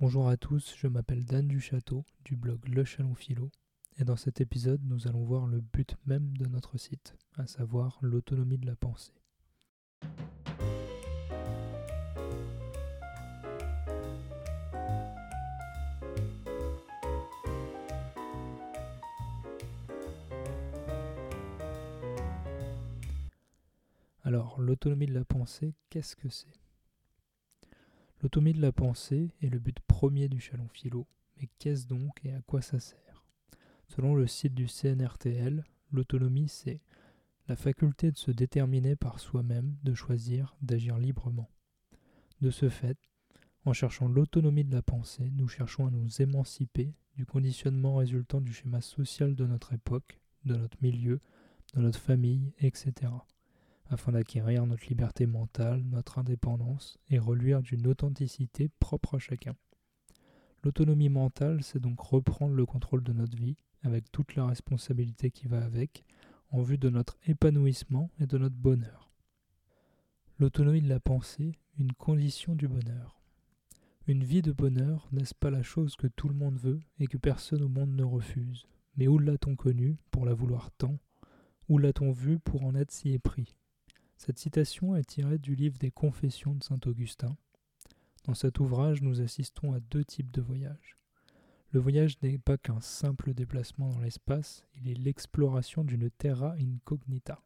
Bonjour à tous, je m'appelle Dan Duchâteau du blog Le Chalon Philo et dans cet épisode nous allons voir le but même de notre site, à savoir l'autonomie de la pensée. Alors, l'autonomie de la pensée, qu'est-ce que c'est? L'autonomie de la pensée est le but premier du Chalon Philo, mais qu'est-ce donc et à quoi ça sert? Selon le site du CNRTL, l'autonomie c'est la faculté de se déterminer par soi-même, de choisir, d'agir librement. De ce fait, en cherchant l'autonomie de la pensée, nous cherchons à nous émanciper du conditionnement résultant du schéma social de notre époque, de notre milieu, de notre famille, etc afin d'acquérir notre liberté mentale, notre indépendance et reluire d'une authenticité propre à chacun. L'autonomie mentale, c'est donc reprendre le contrôle de notre vie, avec toute la responsabilité qui va avec, en vue de notre épanouissement et de notre bonheur. L'autonomie de la pensée, une condition du bonheur. Une vie de bonheur, n'est-ce pas la chose que tout le monde veut et que personne au monde ne refuse? Mais où l'a-t-on connue pour la vouloir tant? Où l'a-t-on vue pour en être si épris? Cette citation est tirée du livre des Confessions de saint Augustin. Dans cet ouvrage, nous assistons à deux types de voyages. Le voyage n'est pas qu'un simple déplacement dans l'espace, il est l'exploration d'une terra incognita.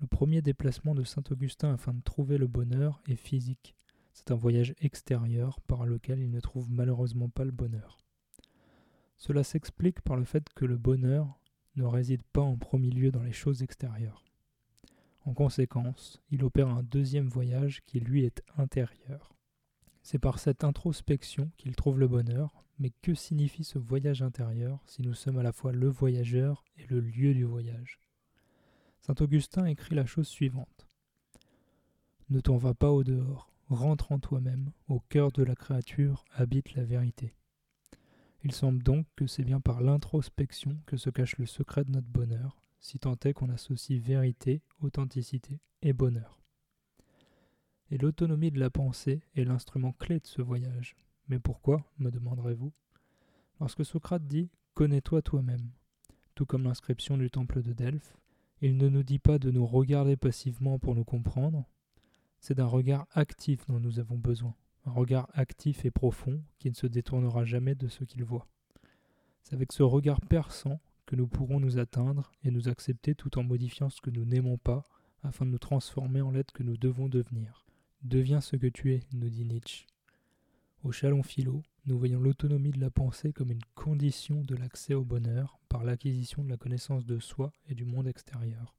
Le premier déplacement de saint Augustin afin de trouver le bonheur est physique. C'est un voyage extérieur par lequel il ne trouve malheureusement pas le bonheur. Cela s'explique par le fait que le bonheur ne réside pas en premier lieu dans les choses extérieures. En conséquence, il opère un deuxième voyage qui lui est intérieur. C'est par cette introspection qu'il trouve le bonheur, mais que signifie ce voyage intérieur si nous sommes à la fois le voyageur et le lieu du voyage? Saint Augustin écrit la chose suivante. Ne t'en va pas au dehors, rentre en toi-même, au cœur de la créature habite la vérité. Il semble donc que c'est bien par l'introspection que se cache le secret de notre bonheur, si tant est qu'on associe vérité, authenticité et bonheur. Et l'autonomie de la pensée est l'instrument clé de ce voyage. Mais pourquoi, me demanderez-vous? Lorsque Socrate dit Connais-toi toi-même, tout comme l'inscription du temple de Delphes, il ne nous dit pas de nous regarder passivement pour nous comprendre, c'est d'un regard actif dont nous avons besoin, un regard actif et profond qui ne se détournera jamais de ce qu'il voit. C'est avec ce regard perçant que nous pourrons nous atteindre et nous accepter tout en modifiant ce que nous n'aimons pas, afin de nous transformer en l'être que nous devons devenir. Deviens ce que tu es, nous dit Nietzsche. Au Chalon Philo, nous voyons l'autonomie de la pensée comme une condition de l'accès au bonheur par l'acquisition de la connaissance de soi et du monde extérieur.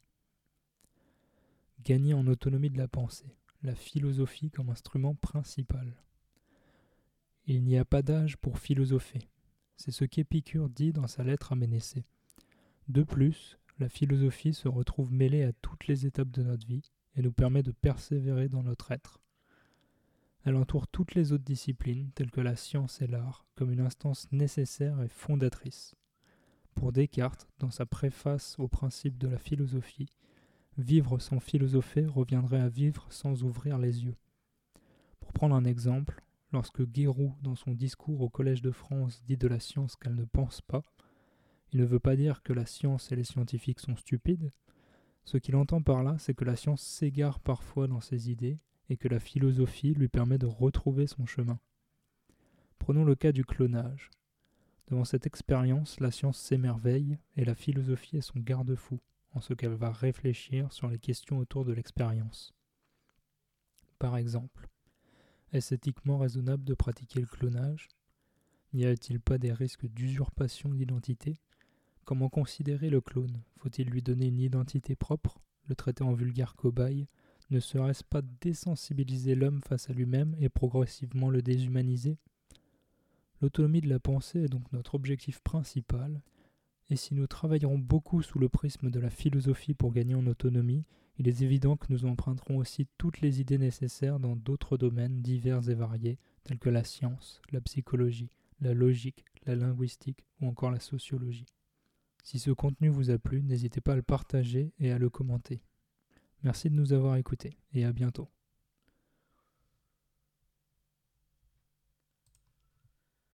Gagner en autonomie de la pensée, la philosophie comme instrument principal. Il n'y a pas d'âge pour philosopher. C'est ce qu'Épicure dit dans sa lettre à Ménécée. De plus, la philosophie se retrouve mêlée à toutes les étapes de notre vie et nous permet de persévérer dans notre être. Elle entoure toutes les autres disciplines, telles que la science et l'art, comme une instance nécessaire et fondatrice. Pour Descartes, dans sa préface au principe de la philosophie, vivre sans philosopher reviendrait à vivre sans ouvrir les yeux. Pour prendre un exemple, lorsque Guéroux, dans son discours au Collège de France, dit de la science qu'elle ne pense pas, il ne veut pas dire que la science et les scientifiques sont stupides. Ce qu'il entend par là, c'est que la science s'égare parfois dans ses idées et que la philosophie lui permet de retrouver son chemin. Prenons le cas du clonage. Devant cette expérience, la science s'émerveille et la philosophie est son garde-fou, en ce qu'elle va réfléchir sur les questions autour de l'expérience. Par exemple, est-ce éthiquement raisonnable de pratiquer le clonage? N'y a-t-il pas des risques d'usurpation d'identité? Comment considérer le clone? Faut-il lui donner une identité propre? Le traiter en vulgaire cobaye Ne serait-ce pas désensibiliser l'homme face à lui-même et progressivement le déshumaniser? L'autonomie de la pensée est donc notre objectif principal, et si nous travaillerons beaucoup sous le prisme de la philosophie pour gagner en autonomie, il est évident que nous emprunterons aussi toutes les idées nécessaires dans d'autres domaines divers et variés, tels que la science, la psychologie, la logique, la linguistique ou encore la sociologie. Si ce contenu vous a plu, n'hésitez pas à le partager et à le commenter. Merci de nous avoir écoutés et à bientôt.